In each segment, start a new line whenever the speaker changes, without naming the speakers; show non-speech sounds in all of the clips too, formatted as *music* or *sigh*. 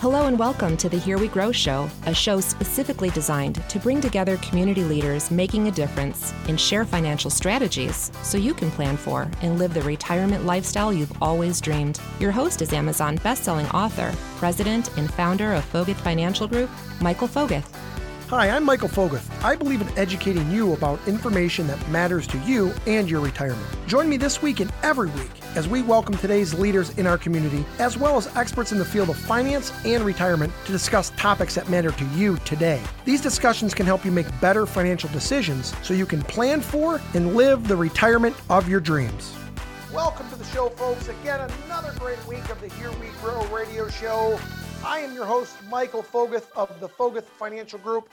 Hello and welcome to the Here We Grow Show, a show specifically designed to bring together community leaders making a difference and share financial strategies so you can plan for and live the retirement lifestyle you've always dreamed. Your host is Amazon bestselling author, president, and founder of Foguth Financial Group, Michael Foguth.
Hi, I'm Michael Foguth. I believe in educating you about information that matters to you and your retirement. Join me this week and every week as we welcome today's leaders in our community, as well as experts in the field of finance and retirement to discuss topics that matter to you today. These discussions can help you make better financial decisions so you can plan for and live the retirement of your dreams. Welcome to the show, folks. Again, another great week of the Here We Grow radio show. I am your host, Michael Foguth of the Foguth Financial Group.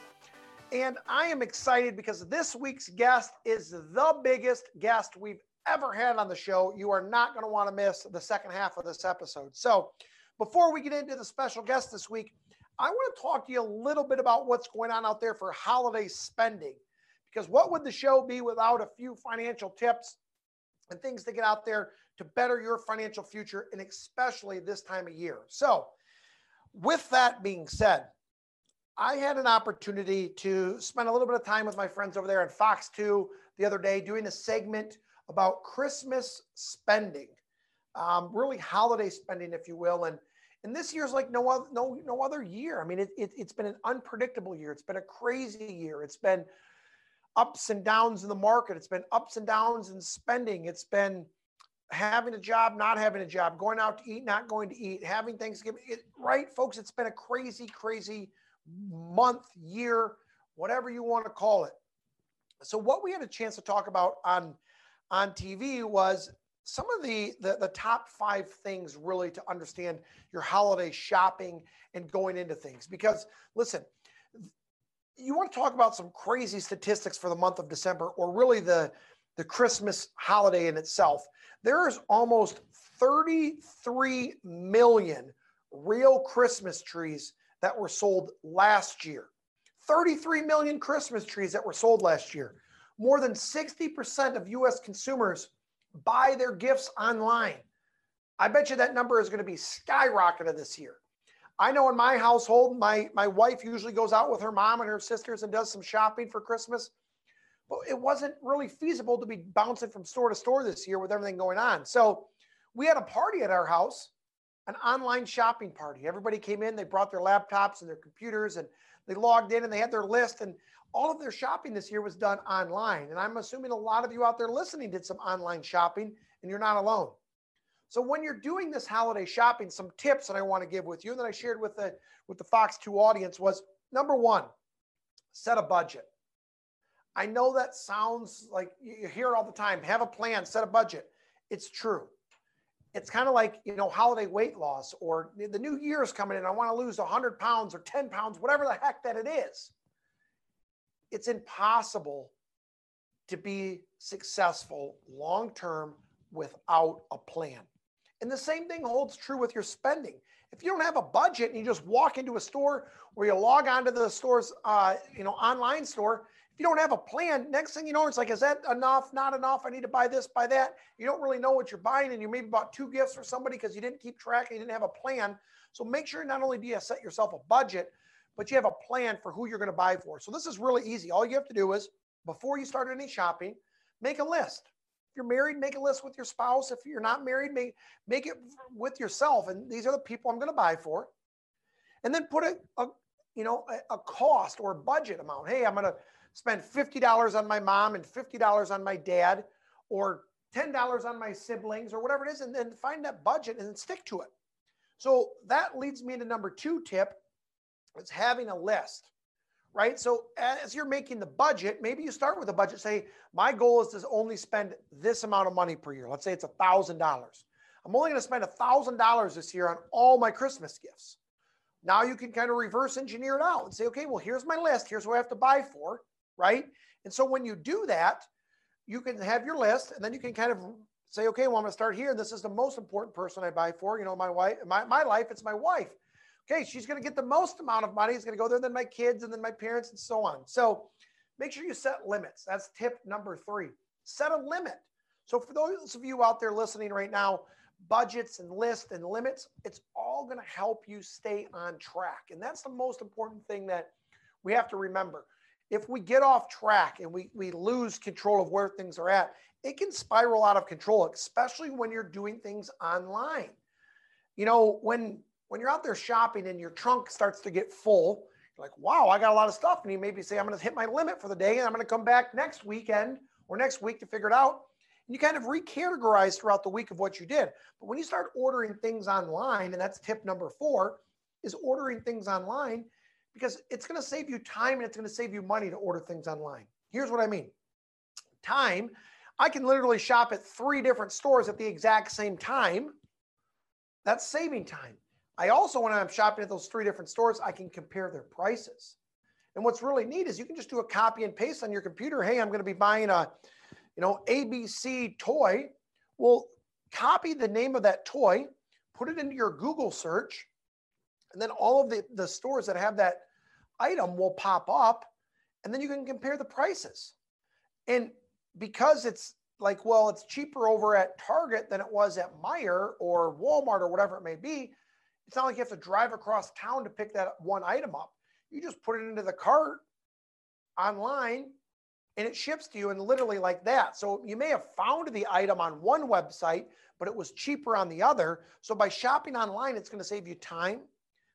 And I am excited because this week's guest is the biggest guest we've ever had on the show. You are not going to want to miss the second half of this episode. So, before we get into the special guest this week, I want to talk to you a little bit about what's going on out there for holiday spending. Because what would the show be without a few financial tips and things to get out there to better your financial future, and especially this time of year? So, with that being said, I had an opportunity to spend a little bit of time with my friends over there at Fox 2 the other day doing a segment about Christmas spending, um, really holiday spending, if you will. And and this year's like no other no no other year. I mean, it, it it's been an unpredictable year. It's been a crazy year. It's been ups and downs in the market. It's been ups and downs in spending. It's been having a job, not having a job, going out to eat, not going to eat, having Thanksgiving. It, right, folks? It's been a crazy, crazy month, year, whatever you want to call it. So what we had a chance to talk about on on TV was some of the, the, the top five things really to understand your holiday shopping and going into things. Because listen, you want to talk about some crazy statistics for the month of December, or really the the Christmas holiday in itself. There is almost 33 million real Christmas trees that were sold last year. 33 million Christmas trees that were sold last year. More than 60% of US consumers buy their gifts online. I bet you that number is going to be skyrocketed this year. I know in my household, my, my wife usually goes out with her mom and her sisters and does some shopping for Christmas. But it wasn't really feasible to be bouncing from store to store this year with everything going on. So we had a party at our house an online shopping party. Everybody came in, they brought their laptops and their computers and they logged in and they had their list and all of their shopping this year was done online. And I'm assuming a lot of you out there listening did some online shopping and you're not alone. So when you're doing this holiday shopping, some tips that I want to give with you and that I shared with the with the Fox 2 audience was number 1, set a budget. I know that sounds like you hear it all the time, have a plan, set a budget. It's true it's kind of like you know holiday weight loss or the new year is coming in i want to lose 100 pounds or 10 pounds whatever the heck that it is. It's impossible to be successful long term without a plan. And the same thing holds true with your spending. If you don't have a budget and you just walk into a store or you log onto the store's uh, you know online store you don't have a plan, next thing you know, it's like, is that enough? Not enough. I need to buy this, buy that. You don't really know what you're buying, and you maybe bought two gifts for somebody because you didn't keep track and you didn't have a plan. So make sure not only do you set yourself a budget, but you have a plan for who you're going to buy for. So this is really easy. All you have to do is before you start any shopping, make a list. If you're married, make a list with your spouse. If you're not married, make make it with yourself. And these are the people I'm going to buy for. And then put a, a you know a, a cost or a budget amount. Hey, I'm going to spend $50 on my mom and $50 on my dad or $10 on my siblings or whatever it is, and then find that budget and stick to it. So that leads me into number two tip is having a list, right? So as you're making the budget, maybe you start with a budget, say, my goal is to only spend this amount of money per year. Let's say it's a $1,000. I'm only going to spend a $1,000 this year on all my Christmas gifts. Now you can kind of reverse engineer it out and say, okay, well, here's my list. Here's what I have to buy for right? And so when you do that, you can have your list and then you can kind of say, okay, well, I'm going to start here. And this is the most important person I buy for. You know, my wife, my, my life, it's my wife. Okay, she's going to get the most amount of money. It's going to go there, then my kids, and then my parents, and so on. So make sure you set limits. That's tip number three. Set a limit. So for those of you out there listening right now, budgets and lists and limits, it's all going to help you stay on track. And that's the most important thing that we have to remember. If we get off track and we, we lose control of where things are at, it can spiral out of control, especially when you're doing things online. You know, when when you're out there shopping and your trunk starts to get full, you're like, wow, I got a lot of stuff. And you maybe say, I'm to hit my limit for the day and I'm to come back next weekend or next week to figure it out. And you kind of recategorize throughout the week of what you did. But when you start ordering things online, and that's tip number four, is ordering things online because it's going to save you time and it's going to save you money to order things online. Here's what I mean time. I can literally shop at three different stores at the exact same time. That's saving time. I also, when I'm shopping at those three different stores, I can compare their prices. And what's really neat is you can just do a copy and paste on your computer. Hey, I'm going to be buying a, you know, ABC toy. Well, copy the name of that toy, put it into your Google search, and then all of the, the stores that have that item will pop up, and then you can compare the prices. And because it's like, well, it's cheaper over at Target than it was at Meijer or Walmart or whatever it may be, it's not like you have to drive across town to pick that one item up. You just put it into the cart online and it ships to you and literally like that. So you may have found the item on one website, but it was cheaper on the other. So by shopping online, it's going to save you time.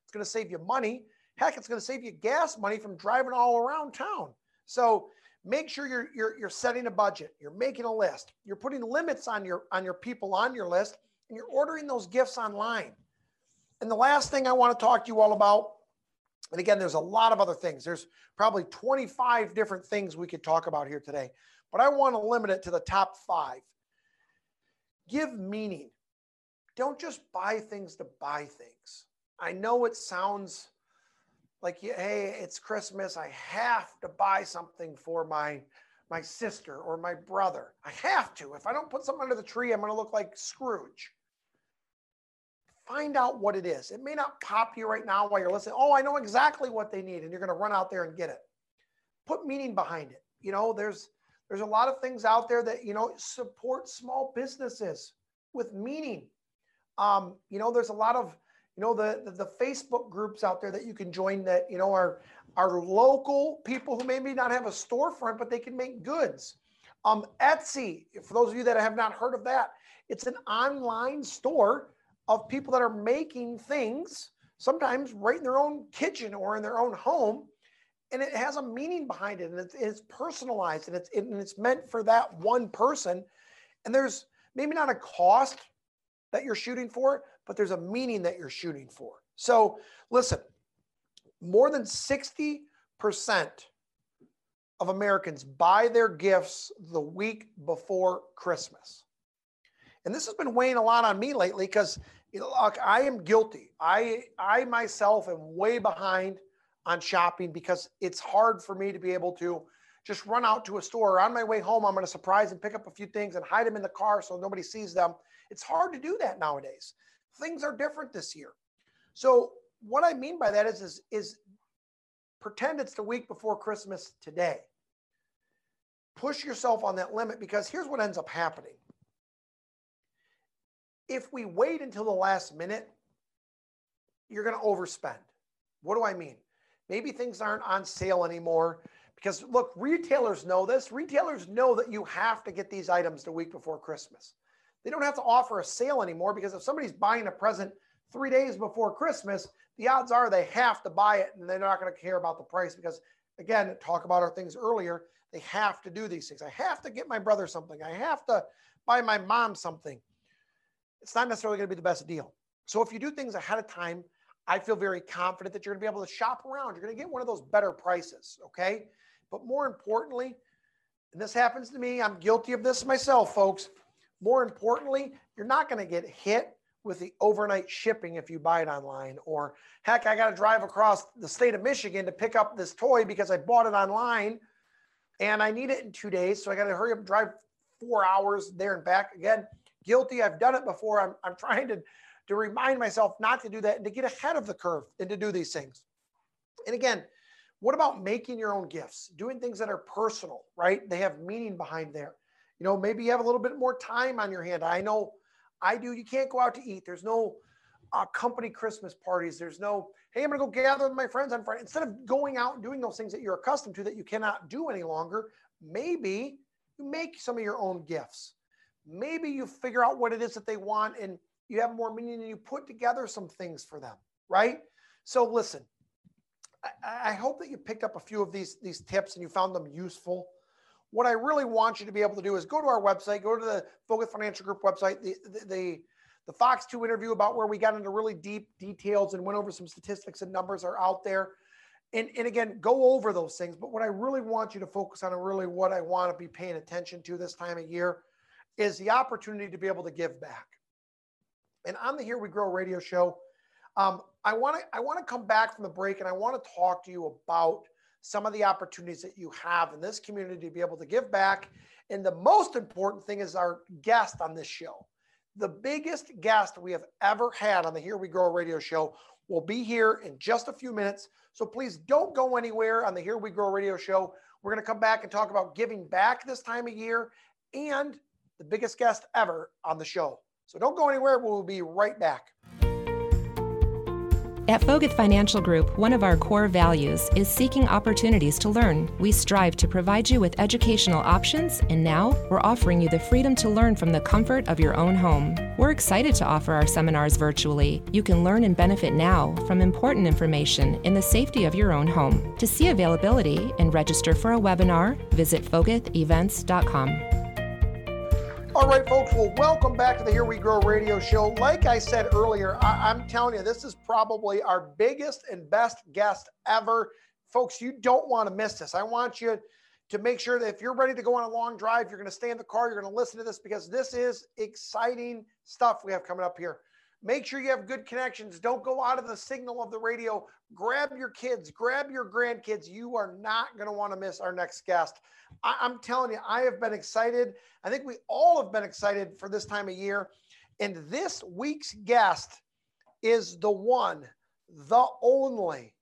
It's going to save you money. Heck, it's going to save you gas money from driving all around town. So make sure you're, you're, you're setting a budget. You're making a list. You're putting limits on your, on your people on your list and you're ordering those gifts online. And the last thing I want to talk to you all about, and again, there's a lot of other things. There's probably 25 different things we could talk about here today, but I want to limit it to the top five. Give meaning. Don't just buy things to buy things. I know it sounds like, hey, it's Christmas. I have to buy something for my my sister or my brother. I have to. If I don't put something under the tree, I'm going to look like Scrooge. Find out what it is. It may not pop you right now while you're listening. Oh, I know exactly what they need, and you're going to run out there and get it. Put meaning behind it. You know, there's there's a lot of things out there that you know support small businesses with meaning. Um, you know, there's a lot of you know the, the, the Facebook groups out there that you can join that you know are are local people who maybe not have a storefront, but they can make goods. Um, Etsy, for those of you that have not heard of that, it's an online store of people that are making things sometimes right in their own kitchen or in their own home and it has a meaning behind it and it's, it's personalized and it's, it, and it's meant for that one person and there's maybe not a cost that you're shooting for but there's a meaning that you're shooting for so listen more than 60% of americans buy their gifts the week before christmas and this has been weighing a lot on me lately because look, I am guilty. I I myself am way behind on shopping because it's hard for me to be able to just run out to a store. On my way home, I'm going to surprise and pick up a few things and hide them in the car so nobody sees them. It's hard to do that nowadays. Things are different this year. So what I mean by that is is, is pretend it's the week before Christmas today. Push yourself on that limit because here's what ends up happening if we wait until the last minute, you're going to overspend. What do I mean? Maybe things aren't on sale anymore because look, retailers know this. Retailers know that you have to get these items the week before Christmas. They don't have to offer a sale anymore because if somebody's buying a present three days before Christmas, the odds are they have to buy it and they're not going to care about the price because, again, talk about our things earlier. They have to do these things. I have to get my brother something. I have to buy my mom something it's not necessarily going to be the best deal. So if you do things ahead of time, I feel very confident that you're going to be able to shop around. You're going to get one of those better prices. Okay. But more importantly, and this happens to me, I'm guilty of this myself, folks. More importantly, you're not going to get hit with the overnight shipping if you buy it online. Or heck, I got to drive across the state of Michigan to pick up this toy because I bought it online and I need it in two days. So I got to hurry up and drive four hours there and back. Again, guilty. I've done it before. I'm, I'm trying to, to remind myself not to do that and to get ahead of the curve and to do these things. And again, what about making your own gifts, doing things that are personal, right? They have meaning behind there. You know, maybe you have a little bit more time on your hand. I know I do. You can't go out to eat. There's no uh, company Christmas parties. There's no, hey, I'm going to go gather with my friends on Friday. Instead of going out and doing those things that you're accustomed to that you cannot do any longer, maybe you make some of your own gifts. Maybe you figure out what it is that they want and you have more meaning and you put together some things for them, right? So listen, I, I hope that you picked up a few of these, these tips and you found them useful. What I really want you to be able to do is go to our website, go to the Foguth Financial Group website, the, the, the the Fox 2 interview about where we got into really deep details and went over some statistics and numbers are out there. And, and again, go over those things. But what I really want you to focus on and really what I want to be paying attention to this time of year is the opportunity to be able to give back. And on the Here We Grow radio show, um, I want to I want to come back from the break and I want to talk to you about some of the opportunities that you have in this community to be able to give back. And the most important thing is our guest on this show the biggest guest we have ever had on the Here We Grow radio show will be here in just a few minutes. So please don't go anywhere on the Here We Grow radio show. We're going to come back and talk about giving back this time of year and the biggest guest ever on the show. So don't go anywhere. We'll be right back.
At Foguth Financial Group, one of our core values is seeking opportunities to learn. We strive to provide you with educational options, and now we're offering you the freedom to learn from the comfort of your own home. We're excited to offer our seminars virtually. You can learn and benefit now from important information in the safety of your own home. To see availability and register for a webinar, visit foguthevents.com.
All right, folks. Well, welcome back to the Here We Grow radio show. Like I said earlier, I- am telling you, this is probably our biggest and best guest ever. Folks, you don't want to miss this. I want you to make sure that if you're ready to go on a long drive, you're going to stay in the car, you're going to listen to this because this is exciting stuff we have coming up here. Make sure you have good connections. Don't go out of the signal of the radio. Grab your kids, grab your grandkids. You are not going to want to miss our next guest. I, am telling you, I have been excited. I think we all have been excited for this time of year. And this week's guest is the one, the only,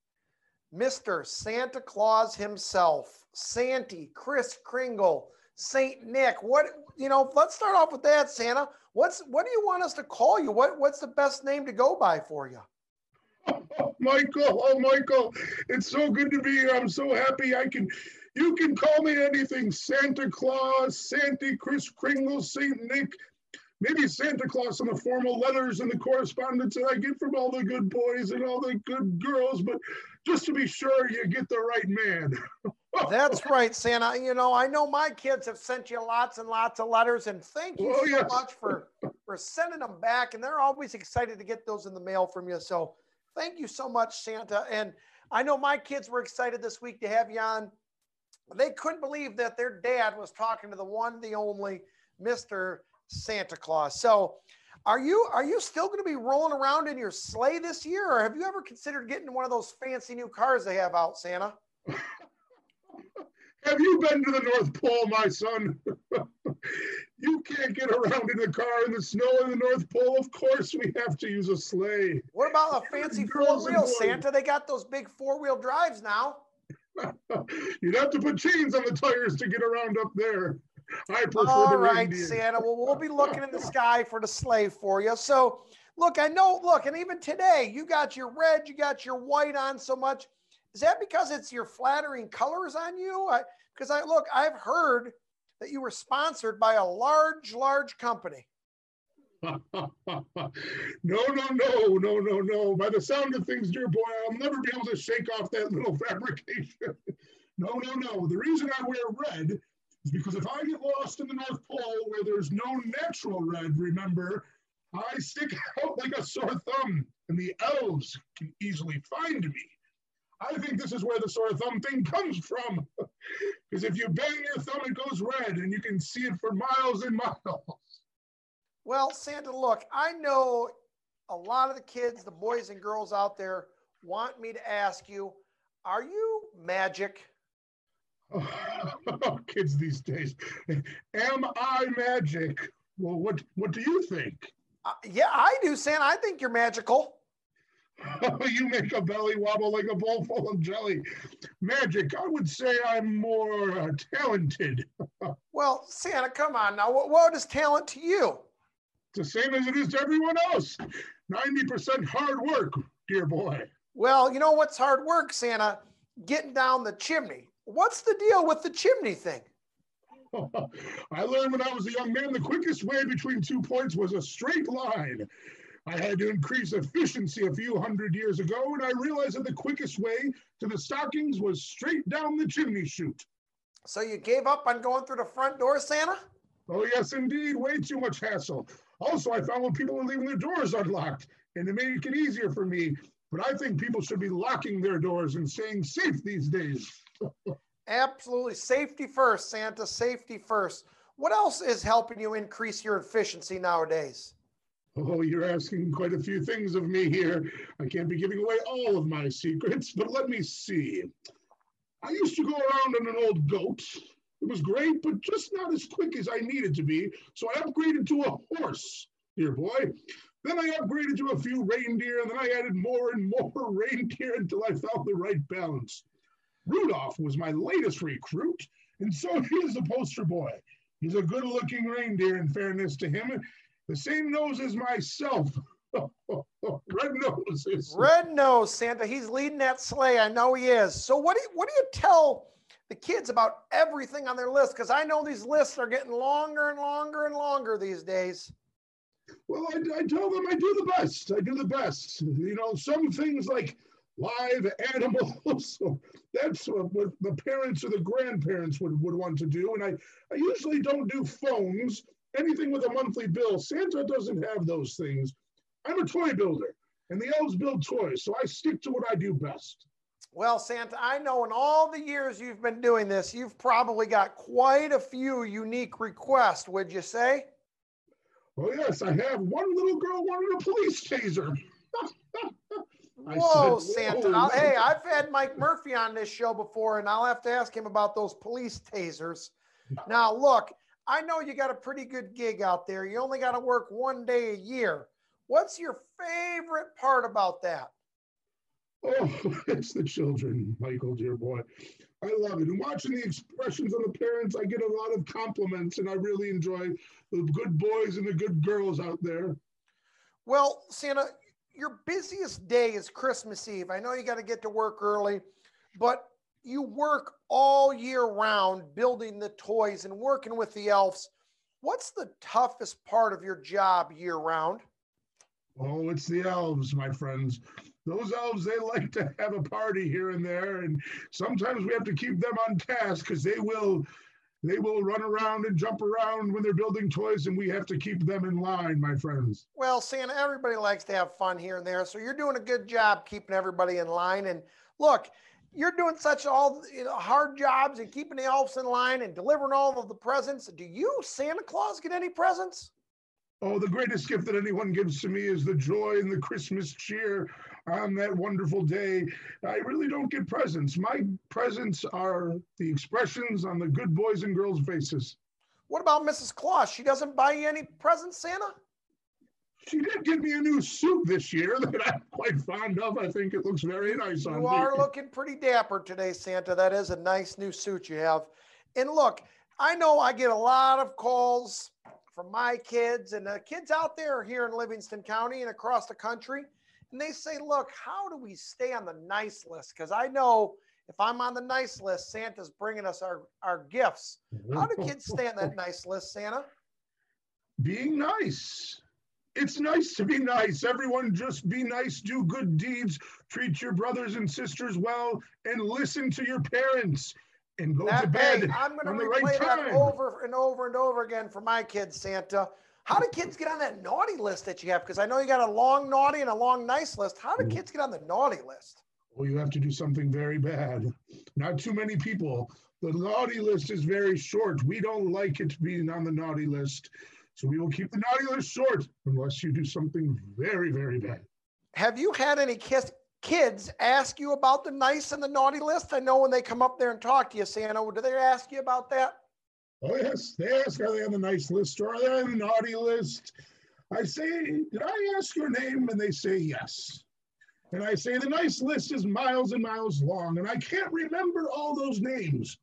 Mr. Santa Claus himself, Santy, Kris Kringle, Saint Nick. What you know? Let's start off with that, Santa. What's what do you want us to call you? What what's the best name to go by for you?
Oh, *laughs* Michael, oh Michael, it's so good to be here. I'm so happy I can. You can call me anything: Santa Claus, Santy, Kris Kringle, Saint Nick, maybe Santa Claus in the formal letters and the correspondence that I get from all the good boys and all the good girls. But just to be sure, you get the right man. *laughs*
That's right, Santa. You know, I know my kids have sent you lots and lots of letters, and thank you oh, so yes. much for for sending them back. And they're always excited to get those in the mail from you. So thank you so much, Santa. And I know my kids were excited this week to have you on. They couldn't believe that their dad was talking to the one, the only Mr. Santa Claus. So are you are you still going to be rolling around in your sleigh this year, or have you ever considered getting one of those fancy new cars they have out, Santa? *laughs*
Have you been to the North Pole, my son? *laughs* you can't get around in a car in the snow in the North Pole. Of course, we have to use a sleigh.
What about a fancy four wheel, Santa? They got those big four wheel drives now. *laughs*
You'd have to put chains on the tires to get around up there. I prefer
All
the
right,
reindeer.
Santa. Well, we'll be *laughs* looking in the sky for the sleigh for you. So, look, I know. Look, and even today, you got your red, you got your white on so much. Is that because it's your flattering colors on you? Because I, I look, I've heard that you were sponsored by a large, large company. *laughs*
no, no, no, no, no, no. By the sound of things, dear boy, I'll never be able to shake off that little *laughs* fabrication. no, no, no. The reason I wear red is because if I get lost in the North Pole where there's no natural red, remember, I stick *laughs* out like a sore thumb and the elves can easily find me. I think this is where the sore thumb thing comes from. *laughs* Because if you bang your thumb, it goes red and you can see it for miles and miles.
Well, Santa, look, I know a lot of the kids, the boys and girls out there want me to ask you, are you magic? *laughs*
Oh, kids these days. Am I magic? Well, what what do you think?
Uh, yeah, I do, Santa. I think you're magical. *laughs*
you make a belly wobble like a bowl full of jelly. Magic, I would say I'm more uh, talented. *laughs*
well, Santa, come on now. What, what is talent to you?
It's the same as it is to everyone else. 90% hard work, dear boy.
Well, you know what's hard work, Santa? Getting down the chimney. What's the deal with the chimney thing? *laughs*
I learned when I was a young man the quickest way between two points was a straight line. I had to increase efficiency a few hundred years ago, and I realized that the quickest way to the stockings was straight down the chimney chute.
So you gave up on going through the front door, Santa?
Oh, yes, indeed. Way too much hassle. Also, I found when people are leaving their doors unlocked, and it made it easier for me. But I think people should be locking their doors and staying safe these days. *laughs*
Absolutely. Safety first, Santa. Safety first. What else is helping you increase your efficiency nowadays?
Oh, you're asking quite a few things of me here. I can't be giving away all of my secrets, but let me see. I used to go around on an old goat. It was great, but just not as quick as I needed to be. So I upgraded to a horse, dear boy. Then I upgraded to a few reindeer, and then I added more and more *laughs* reindeer until I found the right balance. Rudolph was my latest recruit, and so *laughs* he is a poster boy. He's a good looking reindeer, in fairness to him. The same nose as myself. *laughs* Red nose.
Red nose, Santa. He's leading that sleigh. I know he is. So what do you, what do you tell the kids about everything on their list? Because I know these lists are getting longer and longer and longer these days.
Well, I, I tell them I do the best. I do the best. You know, some things like live animals. *laughs* that's what the parents or the grandparents would, would want to do. And I, I usually don't do phones, anything with a monthly bill. Santa doesn't have those things. I'm a toy builder, and the elves build toys, so I stick to what I do best.
Well, Santa, I know in all the years you've been doing this, you've probably got quite a few unique requests, would you say?
Oh, yes, I have. One little girl wanted a police taser. *laughs*
Whoa, said, Santa. Whoa. Hey, I've had Mike Murphy on this show before, and I'll have to ask him about those police tasers. Now, look, I know you got a pretty good gig out there. You only got to work one day a year. What's your favorite part about that?
Oh, *laughs* it's the children, Michael, dear boy. I love it. And watching the expressions of the parents, I get a lot of compliments, and I really enjoy the good boys and the good girls out there.
Well, Santa, your busiest day is Christmas Eve. I know you got to get to work early, but you work all year round building the toys and working with the elves. What's the toughest part of your job year round?
Oh, it's the elves, my friends. Those elves, they like to have a party here and there, and sometimes we have to keep them on task because they will they will run around and jump around when they're building toys, and we have to keep them in line, my friends.
Well, Santa, everybody likes to have fun here and there, so you're doing a good job keeping everybody in line. And look, you're doing such all you know, hard jobs and keeping the elves in line and delivering all of the presents. Do you, Santa Claus, get any presents?
Oh, the greatest gift that anyone gives to me is the joy and the Christmas cheer on that wonderful day. I really don't get presents. My presents are the expressions on the good boys and girls' faces.
What about Mrs. Claus? She doesn't buy you any presents, Santa?
She did give me a new suit this year *laughs* that I'm quite fond of. I think it looks very nice
on
you
me. You are looking pretty dapper today, Santa. That is a nice new suit you have. And look, I know I get a lot of calls from my kids and the kids out there here in Livingston County and across the country. And they say, look, how do we stay on the nice list? Because I know if I'm on the nice list, Santa's bringing us our, our gifts. How do kids stay on that *laughs* nice list, Santa?
Being nice. It's nice to be nice. Everyone just be nice, do good deeds, treat your brothers and sisters well, and listen to your parents and go that, to bed. Hey,
I'm going to
replay
right that over and over and over again for my kids, Santa. How do kids get on that naughty list that you have? Because I know you got a long naughty and a long nice list. How do kids get on the naughty list?
Well, you have to do something very bad. Not too many people. The naughty list is very short. We don't like it being on the naughty list. So we will keep the naughty list short unless you do something very, very bad.
Have you had any kiss, kids ask you about the nice and the naughty list? I know when they come up there and talk to you, Santa, do they ask you about that?
Oh, yes. They ask, are they on the nice list or are they on the naughty list? I say, did I ask your name? And they say, yes. And I say, the nice list is miles and miles long, and I can't remember all those names.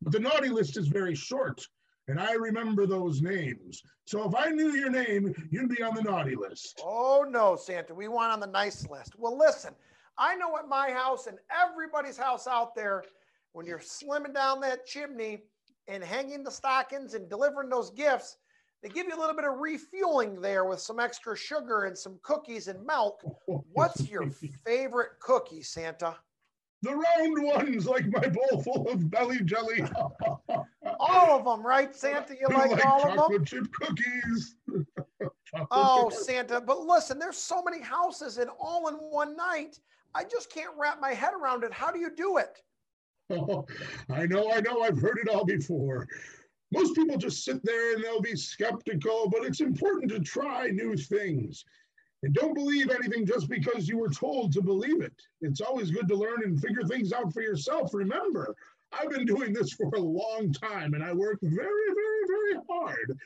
But the naughty list is very short. And I remember those names. So if I knew your name, you'd be on the naughty list.
Oh, no, Santa. We want on the nice list. Well, listen, I know at my house and everybody's house out there, when you're slimming down that chimney and hanging the stockings and delivering those gifts, they give you a little bit of refueling there with some extra sugar and some cookies and milk. *laughs* What's your favorite cookie, Santa?
The round ones, like my bowl full of belly jelly. *laughs*
all of them, right, Santa? You like,
like
all of them?
chip cookies. *laughs*
Chocolate oh, chip- Santa! But listen, there's so many houses, and all in one night, I just can't wrap my head around it. How do you do it?
Oh, *laughs* I know, I know. I've heard it all before. Most people just sit there and they'll be skeptical, but it's important to try new things. And don't believe anything just because you were told to believe it. It's always good to learn and figure things out for yourself. Remember, I've been doing this for a long time and I work very, very, very hard.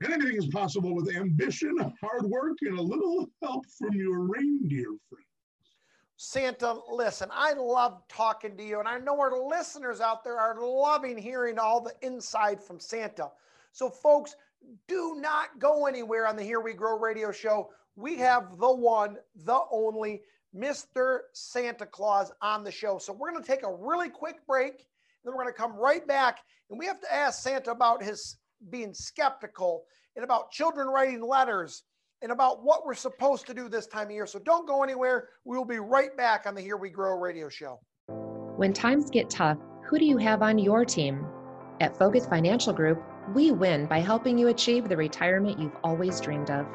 And anything is possible with ambition, hard work, and a little help from your reindeer friend.
Santa, listen, I love talking to you, and I know our listeners out there are loving hearing all the inside from Santa. So, folks, do not go anywhere on the Here We Grow radio show we have the one, the only Mr. Santa Claus on the show. So we're going to take a really quick break. Then we're going to come right back and we have to ask Santa about his being skeptical and about children writing letters and about what we're supposed to do this time of year. So don't go anywhere. We will be right back on the Here We Grow radio show.
When times get tough, who do you have on your team? At Foguth Financial Group, we win by helping you achieve the retirement you've always dreamed of.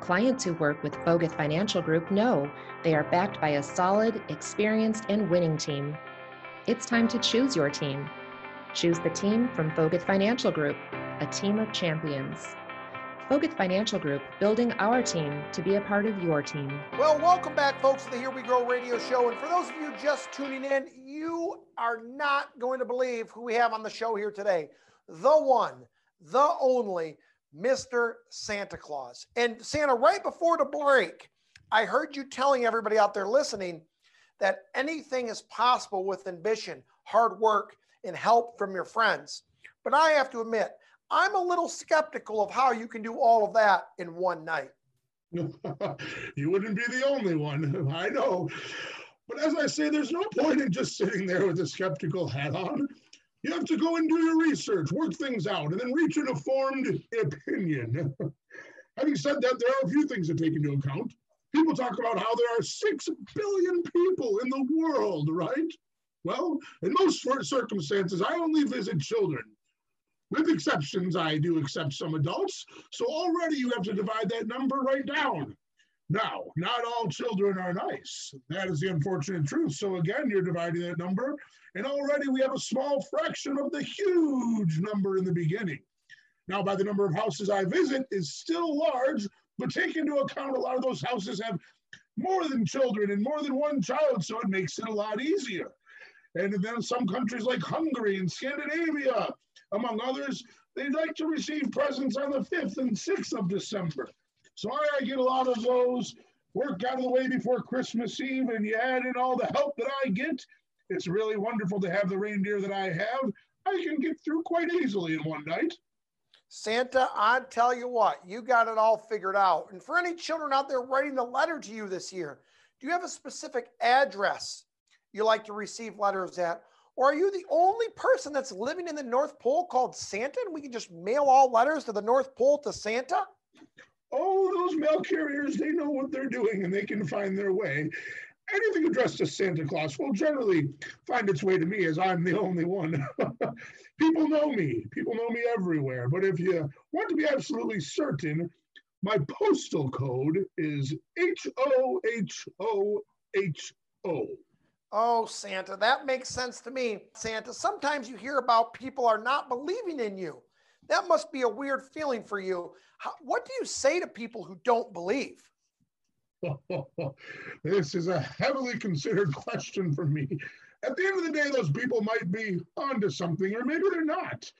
Clients who work with Foguth Financial Group know they are backed by a solid, experienced, and winning team. It's time to choose your team. Choose the team from Foguth Financial Group, a team of champions. Foguth Financial Group, building our team to be a part of your team.
Well, welcome back, folks, to the Here We Grow radio show. And for those of you just tuning in, you are not going to believe who we have on the show here today. The one, the only, Mr. Santa Claus. And Santa, right before the break, I heard you telling everybody out there listening that anything is possible with ambition, hard work, and help from your friends. But I have to admit, I'm a little skeptical of how you can do all of that in one night. *laughs*
you wouldn't be the only one. I know. But as I say, there's no point in just sitting there with a skeptical hat on. You have to go and do your research, work things out, and then reach an informed opinion. *laughs* Having said that, there are a few things to take into account. People talk about how there are 6 billion people in the world, right? Well, in most circumstances, I only visit children. With exceptions, I do accept some adults. So already you have to divide that number right down. Now, not all children are nice. That is the unfortunate truth. So again, you're dividing that number, and already we have a small fraction of the huge number in the beginning. Now, by the number of houses I visit is still large, but take into account a lot of those houses have more than children and more than one child, so it makes it a lot easier. And then some countries like Hungary and Scandinavia, among others, they'd like to receive presents on the 5th and 6th of December. So I get a lot of those work out of the way before Christmas Eve, and you add in all the help that I get. It's really wonderful to have the reindeer that I have. I can get through quite easily in one night.
Santa, I tell you what, you got it all figured out. And for any children out there writing a letter to you this year, do you have a specific address you like to receive letters at? Or are you the only person that's living in the North Pole called Santa and we can just mail all letters to the North Pole to Santa?
oh, those mail carriers, they know what they're doing and they can find their way. Anything addressed to Santa Claus will generally find its way to me as I'm the only one. *laughs* People know me. People know me everywhere. But if you want to be absolutely certain, my postal code is H O H O H O.
Oh, Santa, that makes sense to me. Santa, sometimes you hear about people are not believing in you. That must be a weird feeling for you. How, what do you say to people who don't believe? *laughs*
this is a heavily considered question for me. At the end of the day, those people might be onto something, or maybe they're not.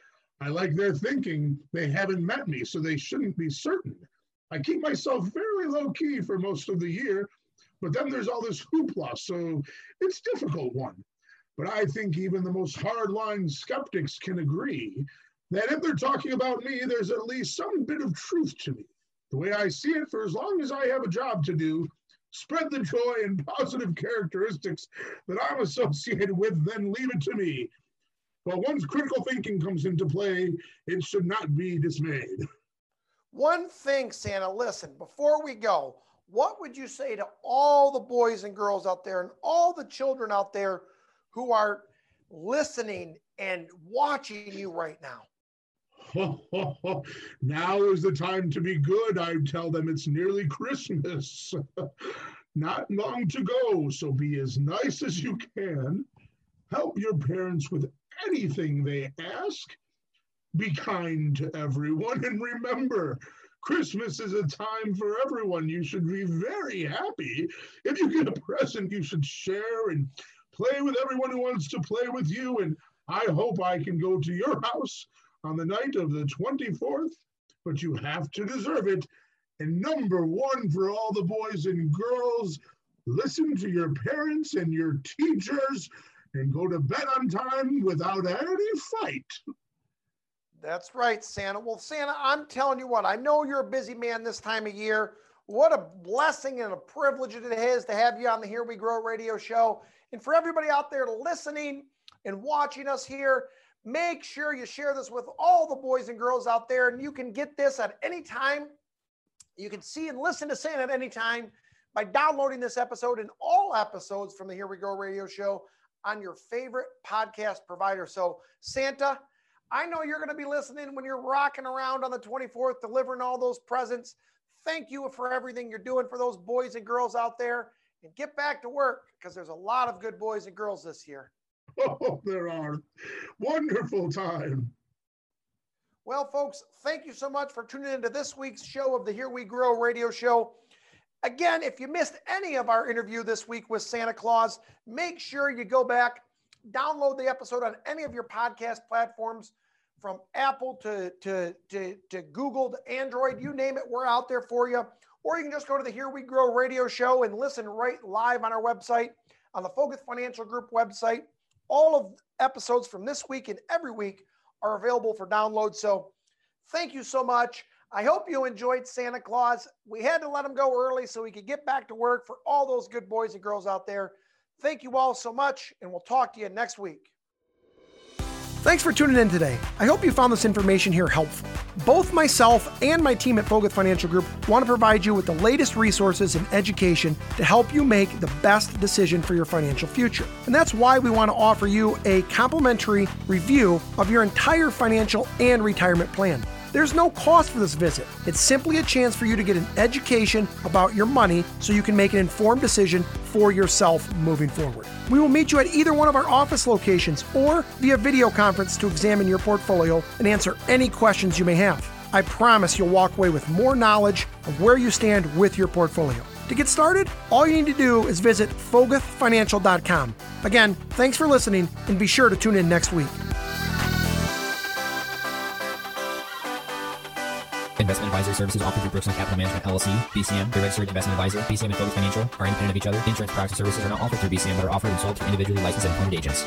I like their thinking. They haven't met me, so they shouldn't be certain. I keep myself very low key for most of the year, but then there's all this hoopla, so it's difficult one. But I think even the most hardline skeptics can agree that if they're talking about me, there's at least some bit of truth to me. The way I see it, for as long as I have a job to do, spread the joy and *laughs* positive characteristics that I'm associated with, then leave it to me. But once critical thinking comes into play, it should not be dismayed.
One thing, Santa, listen, before we go, what would you say to all the boys and girls out there and all the children out there who are listening and watching you right now? *laughs*
now is the time to be good. I tell them it's nearly Christmas. *laughs* Not long to go, so be as nice as you can. Help your parents with anything they ask. Be kind to everyone, and remember, Christmas is a time for everyone. You should be very happy. If you get a present, you should share and play with everyone who wants to play with you. And I hope I can go to your house on the night of the 24th, but you have to deserve it. And number one for all the boys and girls, listen to your parents and your teachers and go to bed on time without any fight.
That's right, Santa. Well, Santa, I'm telling you what, I know you're a busy man this time of year. What a blessing and a privilege it is to have you on the Here We Grow radio show. And for everybody out there listening and watching us here, make sure you share this with all the boys and girls out there. And you can get this at any time. You can see and listen to Santa at any time by downloading this episode and all episodes from the Here We Go radio show on your favorite podcast provider. So, Santa, I know you're going to be listening when you're rocking around on the 24th, delivering all those presents. Thank you for everything you're doing for those boys and girls out there. And get back to work because there's a lot of good boys and girls this year. *laughs*
Oh, there are. Wonderful time.
Well, folks, thank you so much for tuning into this week's show of the Here We Grow radio show. Again, if you missed any of our interview this week with Santa Claus, make sure you go back, download the episode on any of your podcast platforms from Apple to, to, to, to Google to Android, you name it, we're out there for you. Or you can just go to the Here We Grow radio show and listen right live on our website, on the Foguth Financial Group website. All of episodes from this week and every week are available for download. So thank you so much. I hope you enjoyed Santa Claus. We had to let him go early so we could get back to work for all those good boys and girls out there. Thank you all so much, and we'll talk to you next week. Thanks for tuning in today. I hope you found this information here helpful. Both myself and my team at Foguth Financial Group want to provide you with the latest resources and education to help you make the best decision for your financial future. And that's why we want to offer you a complimentary review of your entire financial and retirement plan. There's no cost for this visit. It's simply a chance for you to get an education about your money so you can make an informed decision for yourself moving forward. We will meet you at either one of our office locations or via video conference to examine your portfolio and answer any questions you may have. I promise you'll walk away with more knowledge of where you stand with your portfolio. To get started, all you need to do is visit foguthfinancial.com. Again, thanks for listening and be sure to tune in next week.
Services offered through Brooks Capital Management LLC, BCM, the registered investment advisor. BCM and Foguth Financial are independent of each other. Insurance products and services are not offered through BCM but are offered and sold to individually licensed and appointed agents.